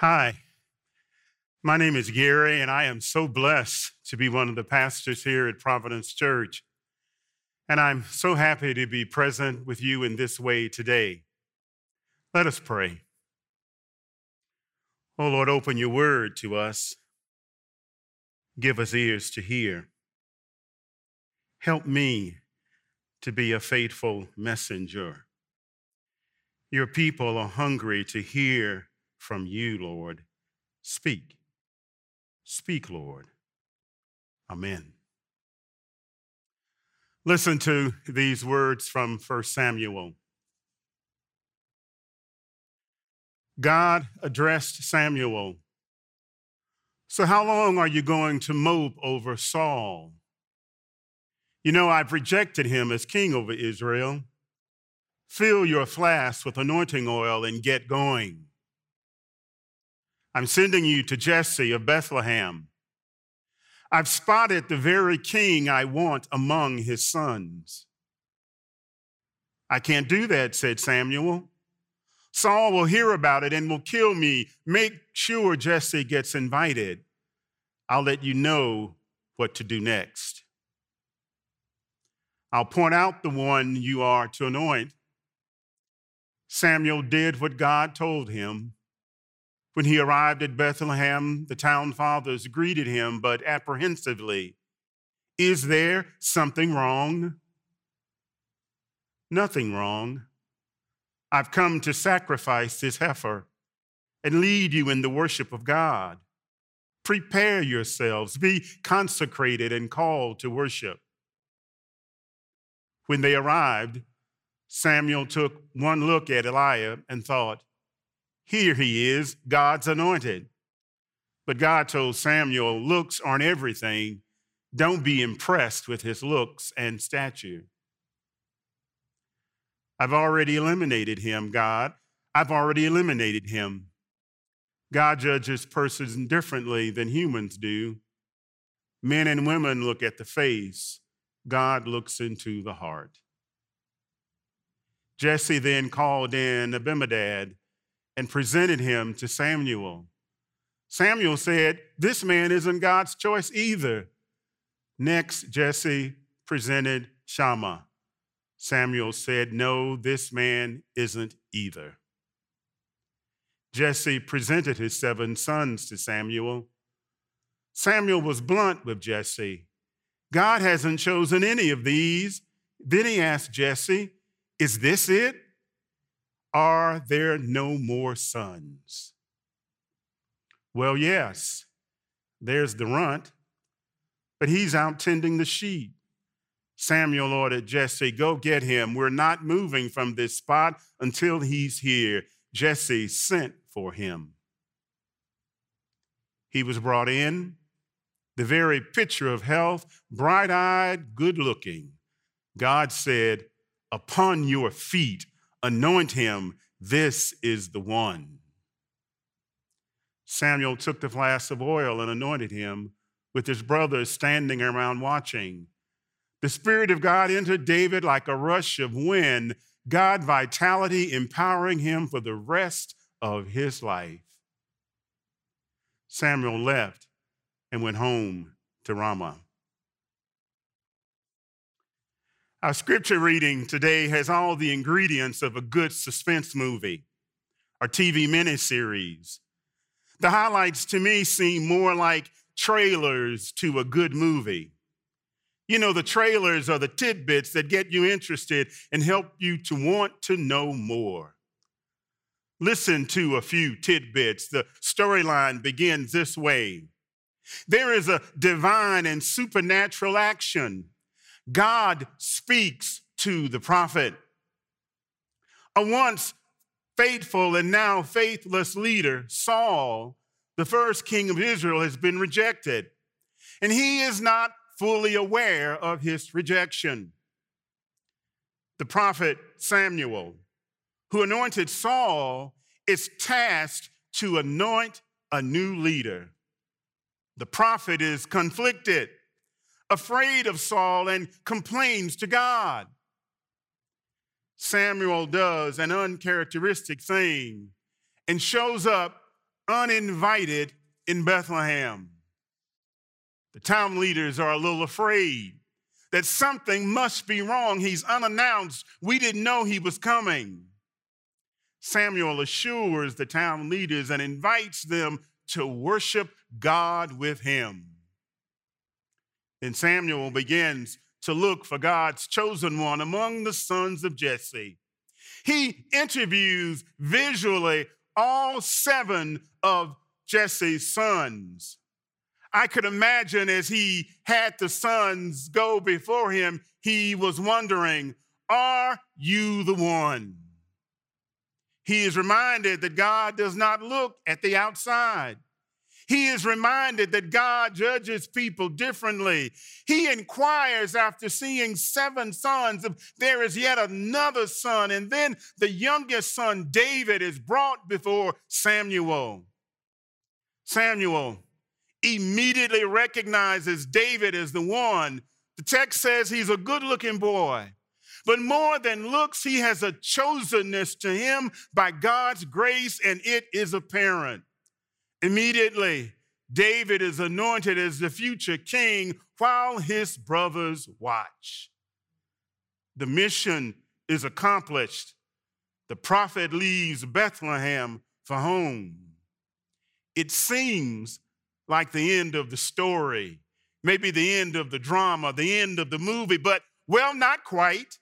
Hi, my name is Gary, and I am so blessed to be one of the pastors here at Providence Church. And I'm so happy to be present with you in this way today. Let us pray. Oh Lord, open your word to us. Give us ears to hear. Help me to be a faithful messenger. Your people are hungry to hear from you, Lord. Speak. Speak, Lord. Amen. Listen to these words from 1 Samuel. God addressed Samuel. So, how long are you going to mope over Saul? You know, I've rejected him as king over Israel. Fill your flask with anointing oil and get going. I'm sending you to Jesse of Bethlehem. I've spotted the very king I want among his sons. I can't do that, said Samuel. Saul will hear about it and will kill me. Make sure Jesse gets invited. I'll let you know what to do next. I'll point out the one you are to anoint. Samuel did what God told him. When he arrived at Bethlehem, the town fathers greeted him, but apprehensively. Is there something wrong? Nothing wrong. I've come to sacrifice this heifer and lead you in the worship of God. Prepare yourselves, be consecrated and called to worship. When they arrived, Samuel took one look at Eliab and thought, here he is, God's anointed. But God told Samuel, looks aren't everything. Don't be impressed with his looks and stature. I've already eliminated him, God. I've already eliminated him. God judges persons differently than humans do. Men and women look at the face, God looks into the heart. Jesse then called in Abinadab and presented him to Samuel. Samuel said, This man isn't God's choice either. Next, Jesse presented Shammah. Samuel said, No, this man isn't either. Jesse presented his seven sons to Samuel. Samuel was blunt with Jesse. God hasn't chosen any of these. Then he asked Jesse, Is this it? Are there no more sons? Well, yes, there's the runt, but he's out tending the sheep. Samuel ordered Jesse, Go get him. We're not moving from this spot until he's here. Jesse sent for him. He was brought in, the very picture of health, bright eyed, good looking. God said, Upon your feet, Anoint him, this is the one. Samuel took the flask of oil and anointed him, with his brothers standing around watching. The Spirit of God entered David like a rush of wind, God vitality empowering him for the rest of his life. Samuel left and went home to Ramah. Our scripture reading today has all the ingredients of a good suspense movie or TV miniseries. The highlights to me seem more like trailers to a good movie. You know, the trailers are the tidbits that get you interested and help you to want to know more. Listen to a few tidbits. The storyline begins this way There is a divine and supernatural action God speaks to the prophet. A once faithful and now faithless leader, Saul, the first king of Israel, has been rejected. And he is not fully aware of his rejection. The prophet Samuel, who anointed Saul, is tasked to anoint a new leader. The prophet is conflicted afraid of Saul and complains to God. Samuel does an uncharacteristic thing and shows up uninvited in Bethlehem. The town leaders are a little afraid that something must be wrong. He's unannounced. We didn't know he was coming. Samuel assures the town leaders and invites them to worship God with him. And Samuel begins to look for God's chosen one among the sons of Jesse. He interviews visually all seven of Jesse's sons. I could imagine as he had the sons go before him, he was wondering, Are you the one? He is reminded that God does not look at the outside. He is reminded that God judges people differently. He inquires after seeing seven sons if there is yet another son. And then the youngest son, David, is brought before Samuel. Samuel immediately recognizes David as the one. The text says he's a good looking boy. But more than looks, he has a chosenness to him by God's grace, and it is apparent. Immediately, David is anointed as the future king while his brothers watch. The mission is accomplished. The prophet leaves Bethlehem for home. It seems like the end of the story, maybe the end of the drama, the end of the movie, but well, not quite,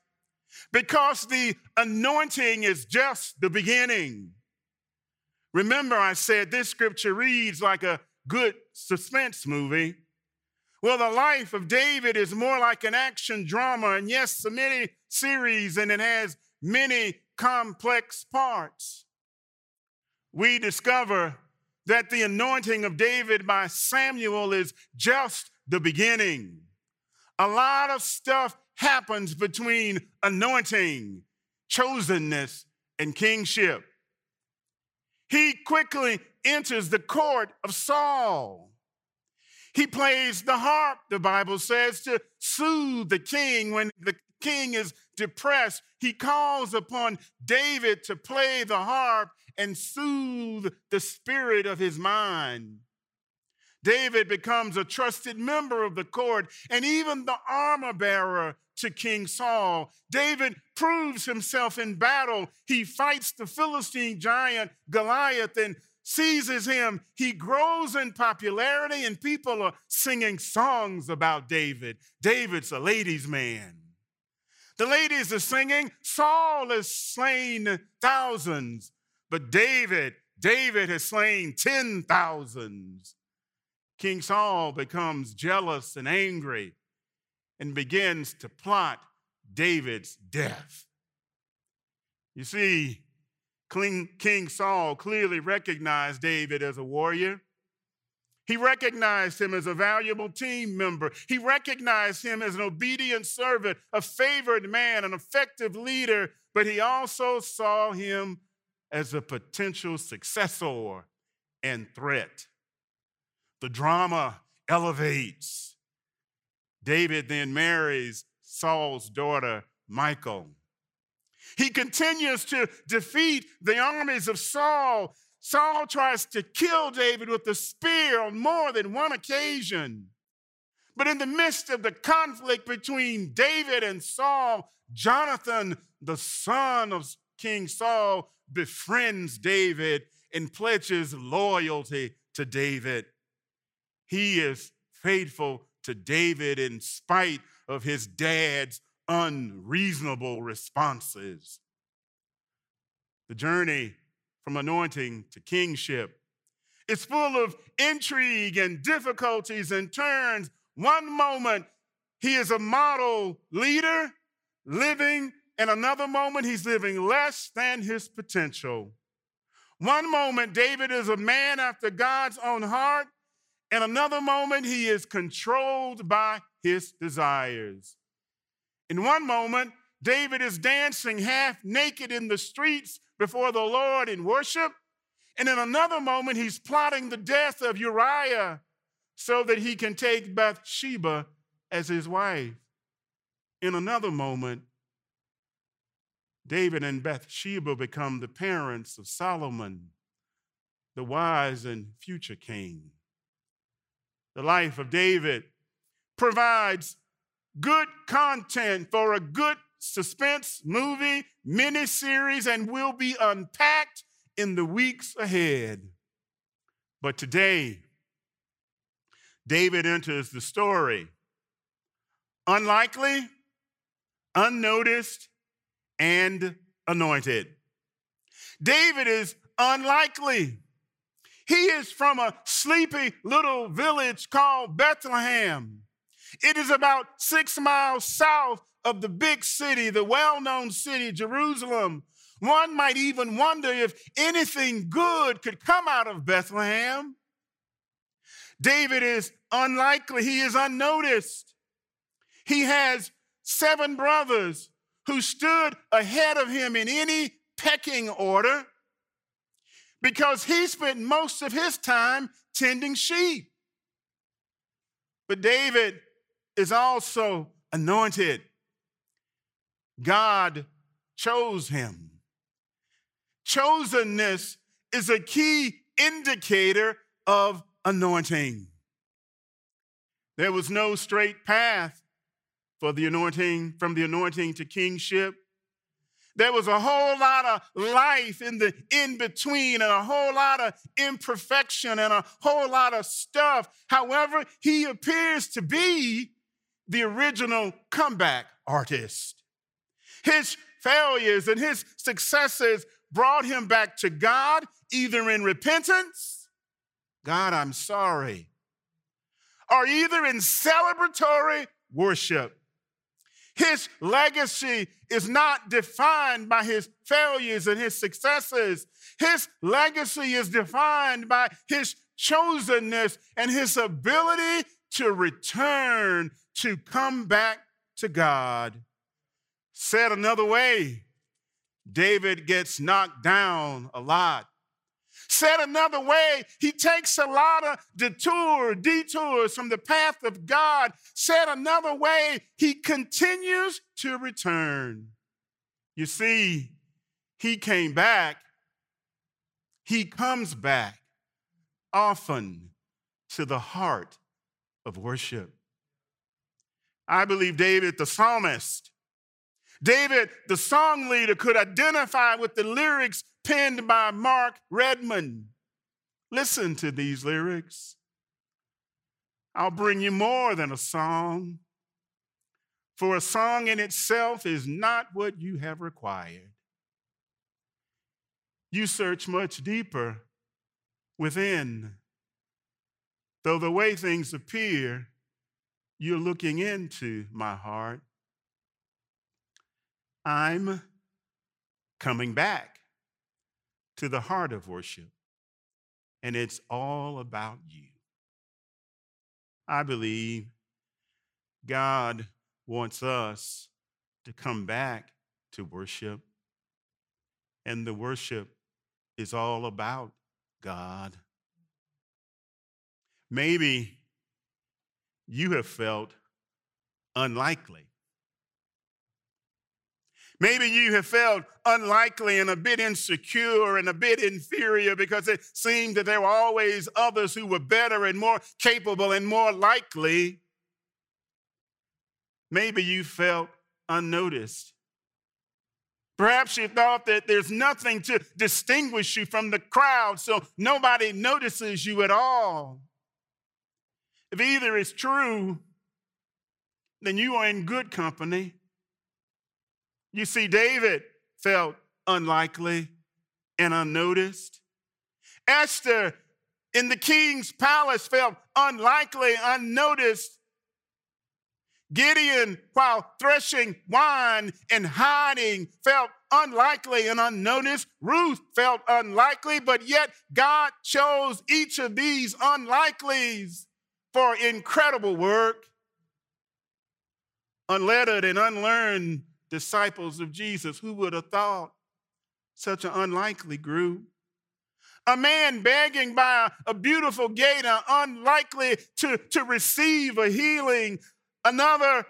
because the anointing is just the beginning. Remember, I said this scripture reads like a good suspense movie. Well, the life of David is more like an action drama, and yes, a mini series, and it has many complex parts. We discover that the anointing of David by Samuel is just the beginning. A lot of stuff happens between anointing, chosenness, and kingship. He quickly enters the court of Saul. He plays the harp, the Bible says, to soothe the king when the king is depressed. He calls upon David to play the harp and soothe the spirit of his mind. David becomes a trusted member of the court and even the armor bearer to King Saul. David proves himself in battle. He fights the Philistine giant Goliath and seizes him. He grows in popularity, and people are singing songs about David. David's a ladies' man. The ladies are singing, Saul has slain thousands, but David, David has slain ten thousands. King Saul becomes jealous and angry and begins to plot David's death. You see, King Saul clearly recognized David as a warrior. He recognized him as a valuable team member. He recognized him as an obedient servant, a favored man, an effective leader, but he also saw him as a potential successor and threat. The drama elevates. David then marries Saul's daughter, Michal. He continues to defeat the armies of Saul. Saul tries to kill David with a spear on more than one occasion. But in the midst of the conflict between David and Saul, Jonathan, the son of King Saul, befriends David and pledges loyalty to David. He is faithful to David in spite of his dad's unreasonable responses. The journey from anointing to kingship is full of intrigue and difficulties and turns. One moment, he is a model leader living, and another moment, he's living less than his potential. One moment, David is a man after God's own heart, in another moment, he is controlled by his desires. In one moment, David is dancing half naked in the streets before the Lord in worship. And in another moment, he's plotting the death of Uriah so that he can take Bathsheba as his wife. In another moment, David and Bathsheba become the parents of Solomon, the wise and future king. The life of David provides good content for a good suspense movie, miniseries, and will be unpacked in the weeks ahead. But today, David enters the story unlikely, unnoticed, and anointed. David is unlikely. He is from a sleepy little village called Bethlehem. It is about six miles south of the big city, the well known city, Jerusalem. One might even wonder if anything good could come out of Bethlehem. David is unlikely, he is unnoticed. He has seven brothers who stood ahead of him in any pecking order because he spent most of his time tending sheep. But David is also anointed. God chose him. Chosenness is a key indicator of anointing. There was no straight path for the anointing, from the anointing to kingship. There was a whole lot of life in the in between and a whole lot of imperfection and a whole lot of stuff. However, he appears to be the original comeback artist. His failures and his successes brought him back to God, either in repentance, God, I'm sorry, or either in celebratory worship. His legacy is not defined by his failures and his successes. His legacy is defined by his chosenness and his ability to return, to come back to God. Said another way, David gets knocked down a lot. Said another way, he takes a lot of detour, detours from the path of God. Said another way, he continues to return. You see, he came back, he comes back often to the heart of worship. I believe David, the psalmist, David, the song leader, could identify with the lyrics penned by Mark Redman. Listen to these lyrics. I'll bring you more than a song, for a song in itself is not what you have required. You search much deeper within, though the way things appear, you're looking into my heart. I'm coming back to the heart of worship, and it's all about you. I believe God wants us to come back to worship, and the worship is all about God. Maybe you have felt unlikely Maybe you have felt unlikely and a bit insecure and a bit inferior because it seemed that there were always others who were better and more capable and more likely. Maybe you felt unnoticed. Perhaps you thought that there's nothing to distinguish you from the crowd, so nobody notices you at all. If either is true, then you are in good company. You see, David felt unlikely and unnoticed. Esther in the king's palace felt unlikely, unnoticed. Gideon, while threshing wine and hiding, felt unlikely and unnoticed. Ruth felt unlikely, but yet God chose each of these unlikelies for incredible work. Unlettered and unlearned disciples of Jesus. Who would have thought such an unlikely group? A man begging by a beautiful gate, uh, unlikely to, to receive a healing. Another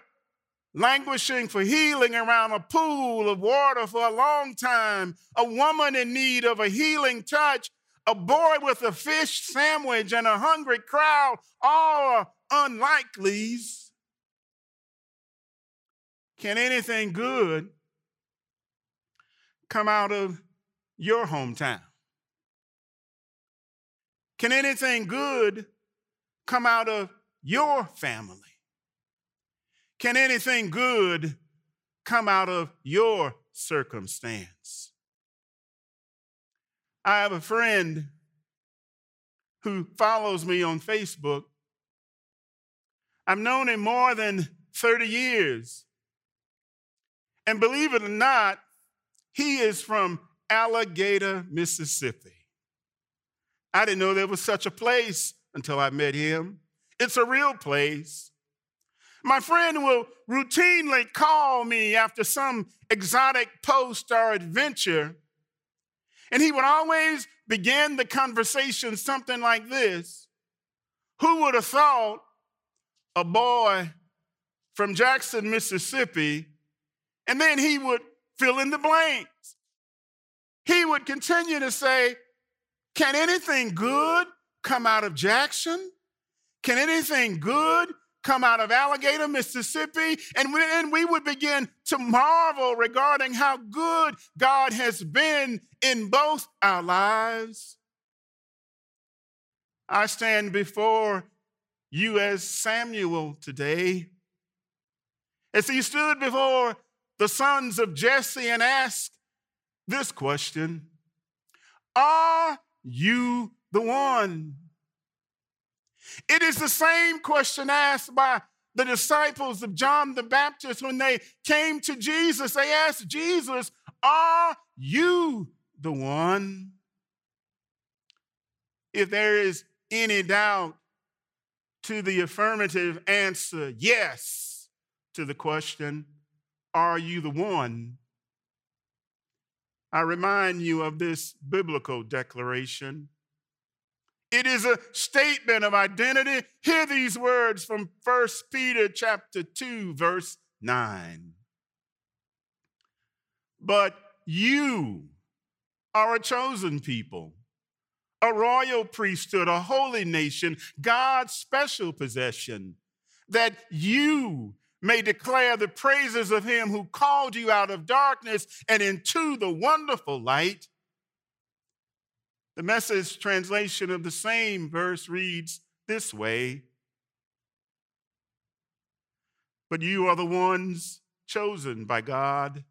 languishing for healing around a pool of water for a long time. A woman in need of a healing touch. a boy with a fish sandwich and a hungry crowd, all unlikelies. Can anything good come out of your hometown? Can anything good come out of your family? Can anything good come out of your circumstance? I have a friend who follows me on Facebook. I've known him more than 30 years. And believe it or not, he is from Alligator, Mississippi. I didn't know there was such a place until I met him. It's a real place. My friend will routinely call me after some exotic post or adventure and he would always begin the conversation something like this Who would have thought a boy from Jackson, Mississippi, and then he would fill in the blanks? He would continue to say, Can anything good come out of Jackson? Can anything good come out of Alligator, Mississippi, and then we would begin to marvel regarding how good God has been in both our lives. I stand before you as Samuel today. As he stood before the sons of Jesse and asked this question Are you the one? It is the same question asked by the disciples of John the Baptist when they came to Jesus. They asked Jesus, Are you the one? If there is any doubt to the affirmative answer, yes, to the question, Are you the one? I remind you of this biblical declaration it is a statement of identity. Hear these words from 1 Peter chapter 2 verse 9. But you are a chosen people, a royal priesthood, a holy nation, God's special possession, that you may declare the praises of him who called you out of darkness and into the wonderful light. The message translation of the same verse reads this way But you are the ones chosen by God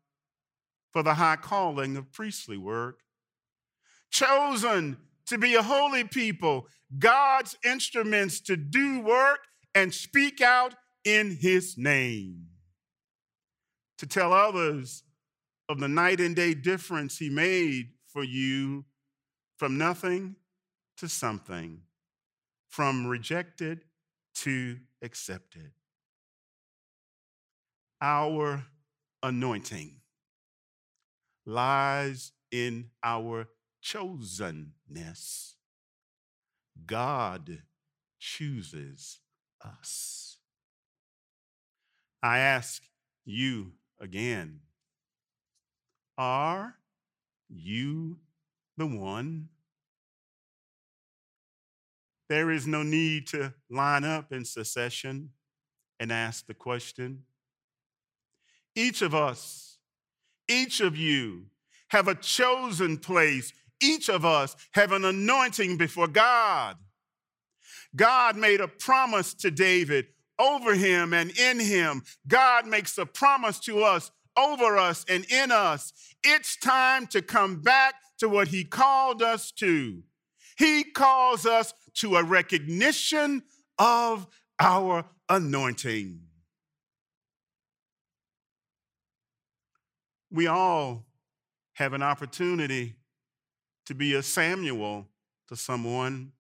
for the high calling of priestly work, chosen to be a holy people, God's instruments to do work and speak out in his name, to tell others of the night and day difference he made for you from nothing to something, from rejected to accepted. Our anointing lies in our chosenness. God chooses us. I ask you again are you the one. There is no need to line up in succession and ask the question. Each of us, each of you have a chosen place. Each of us have an anointing before God. God made a promise to David over him and in him. God makes a promise to us over us and in us. It's time to come back to what he called us to. He calls us to a recognition of our anointing. We all have an opportunity to be a Samuel to someone.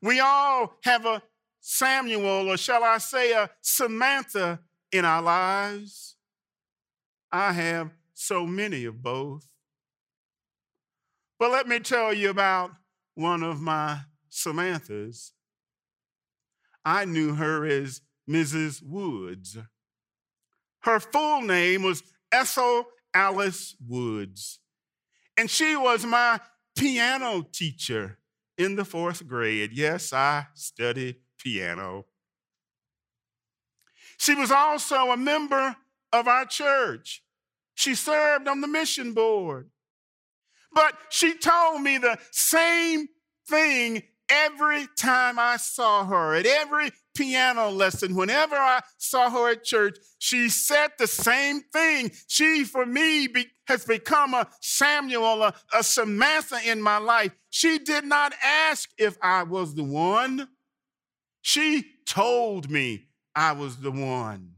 We all have a Samuel, or shall I say, a Samantha in our lives. I have so many of both. But let me tell you about one of my Samanthas. I knew her as Mrs. Woods. Her full name was Ethel Alice Woods, and she was my piano teacher in the fourth grade. Yes, I studied piano. She was also a member of our church. She served on the mission board. But she told me the same thing every time I saw her, at every piano lesson, whenever I saw her at church, she said the same thing. She, for me, be, has become a Samuel, a, a Samantha in my life. She did not ask if I was the one. She told me I was the one.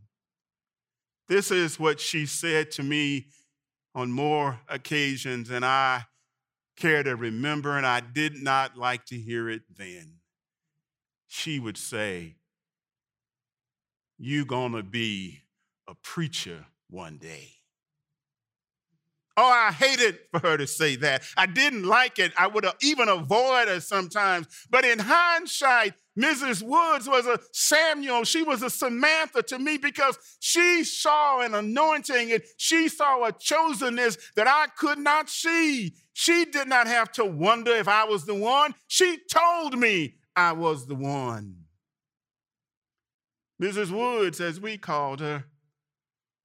This is what she said to me on more occasions than I care to remember, and I did not like to hear it then. She would say, You gonna be a preacher one day. Oh, I hated for her to say that. I didn't like it. I would even avoid her sometimes. But in hindsight, Mrs. Woods was a Samuel. She was a Samantha to me because she saw an anointing and she saw a chosenness that I could not see. She did not have to wonder if I was the one. She told me I was the one. Mrs. Woods, as we called her,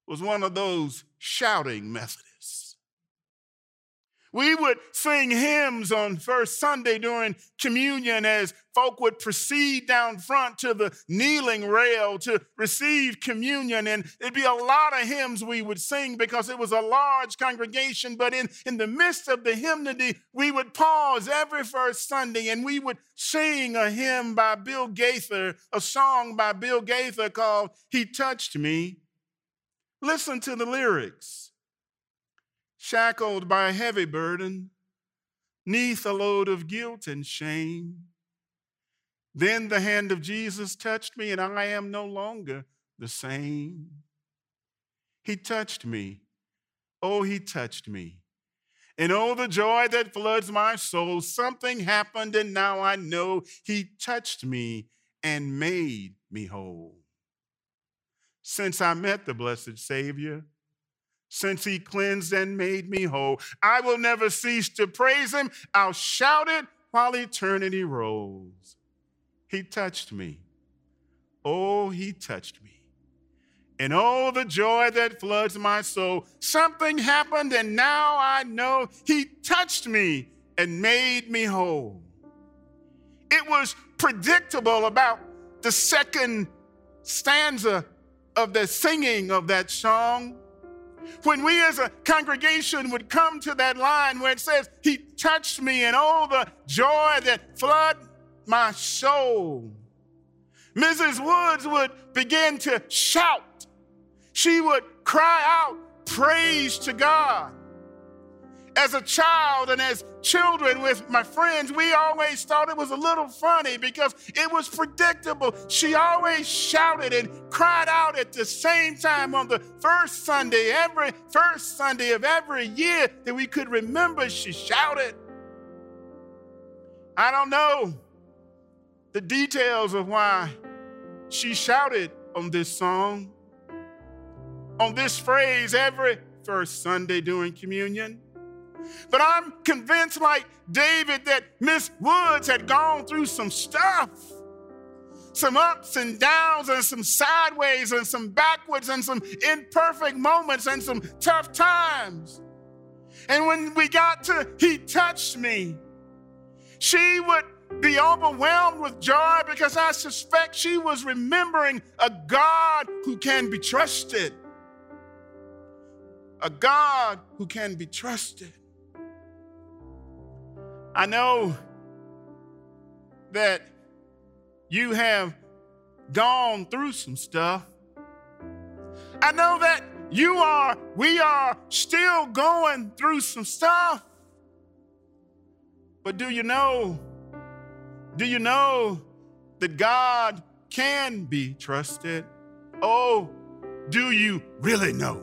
was one of those shouting Methodists. We would sing hymns on first Sunday during communion as folk would proceed down front to the kneeling rail to receive communion. And it'd be a lot of hymns we would sing because it was a large congregation. But in, in the midst of the hymnody, we would pause every first Sunday and we would sing a hymn by Bill Gaither, a song by Bill Gaither called He Touched Me. Listen to the lyrics shackled by a heavy burden, neath a load of guilt and shame. Then the hand of Jesus touched me, and I am no longer the same. He touched me. Oh, he touched me. And oh, the joy that floods my soul. Something happened, and now I know he touched me and made me whole. Since I met the blessed Savior, since he cleansed and made me whole. I will never cease to praise him. I'll shout it while eternity rolls. He touched me. Oh, he touched me. And oh, the joy that floods my soul. Something happened, and now I know he touched me and made me whole. It was predictable about the second stanza of the singing of that song when we as a congregation would come to that line where it says, He touched me, and all the joy that flood my soul, Mrs. Woods would begin to shout. She would cry out praise to God as a child and as children with my friends, we always thought it was a little funny because it was predictable. She always shouted and cried out at the same time on the first Sunday, every first Sunday of every year that we could remember, she shouted. I don't know the details of why she shouted on this song, on this phrase every first Sunday during communion. But I'm convinced, like David, that Miss Woods had gone through some stuff some ups and downs, and some sideways, and some backwards, and some imperfect moments, and some tough times. And when we got to He touched me, she would be overwhelmed with joy because I suspect she was remembering a God who can be trusted. A God who can be trusted. I know that you have gone through some stuff. I know that you are, we are still going through some stuff. But do you know, do you know that God can be trusted? Oh, do you really know?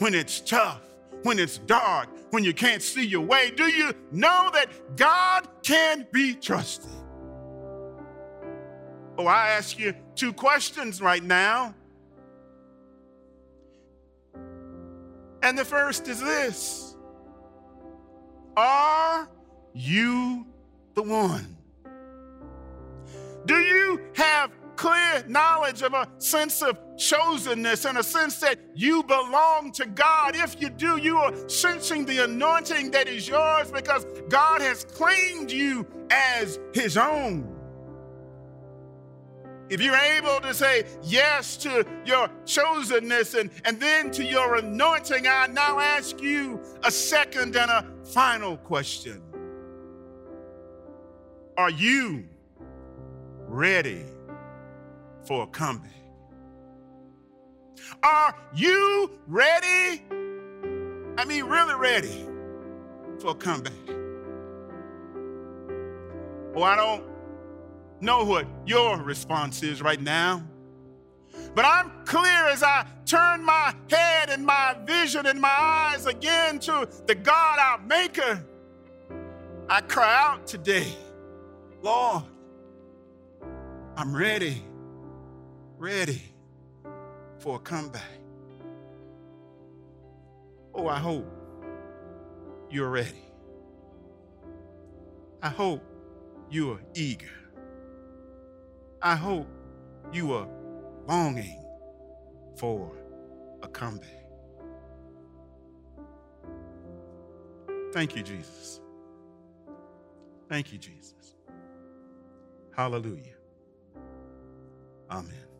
When it's tough, when it's dark, when you can't see your way? Do you know that God can be trusted? Oh, I ask you two questions right now. And the first is this Are you the one? Do you have clear knowledge of a sense of chosenness and a sense that you belong to God. If you do, you are sensing the anointing that is yours because God has claimed you as His own. If you're able to say yes to your chosenness and, and then to your anointing, I now ask you a second and a final question Are you ready for a comeback? Are you ready? I mean, really ready for a comeback? Oh, I don't know what your response is right now. But I'm clear as I turn my head and my vision and my eyes again to the God, our Maker. I cry out today, Lord, I'm ready, ready for a comeback. Oh, I hope you're ready. I hope you are eager. I hope you are longing for a comeback. Thank you, Jesus. Thank you, Jesus. Hallelujah. Amen.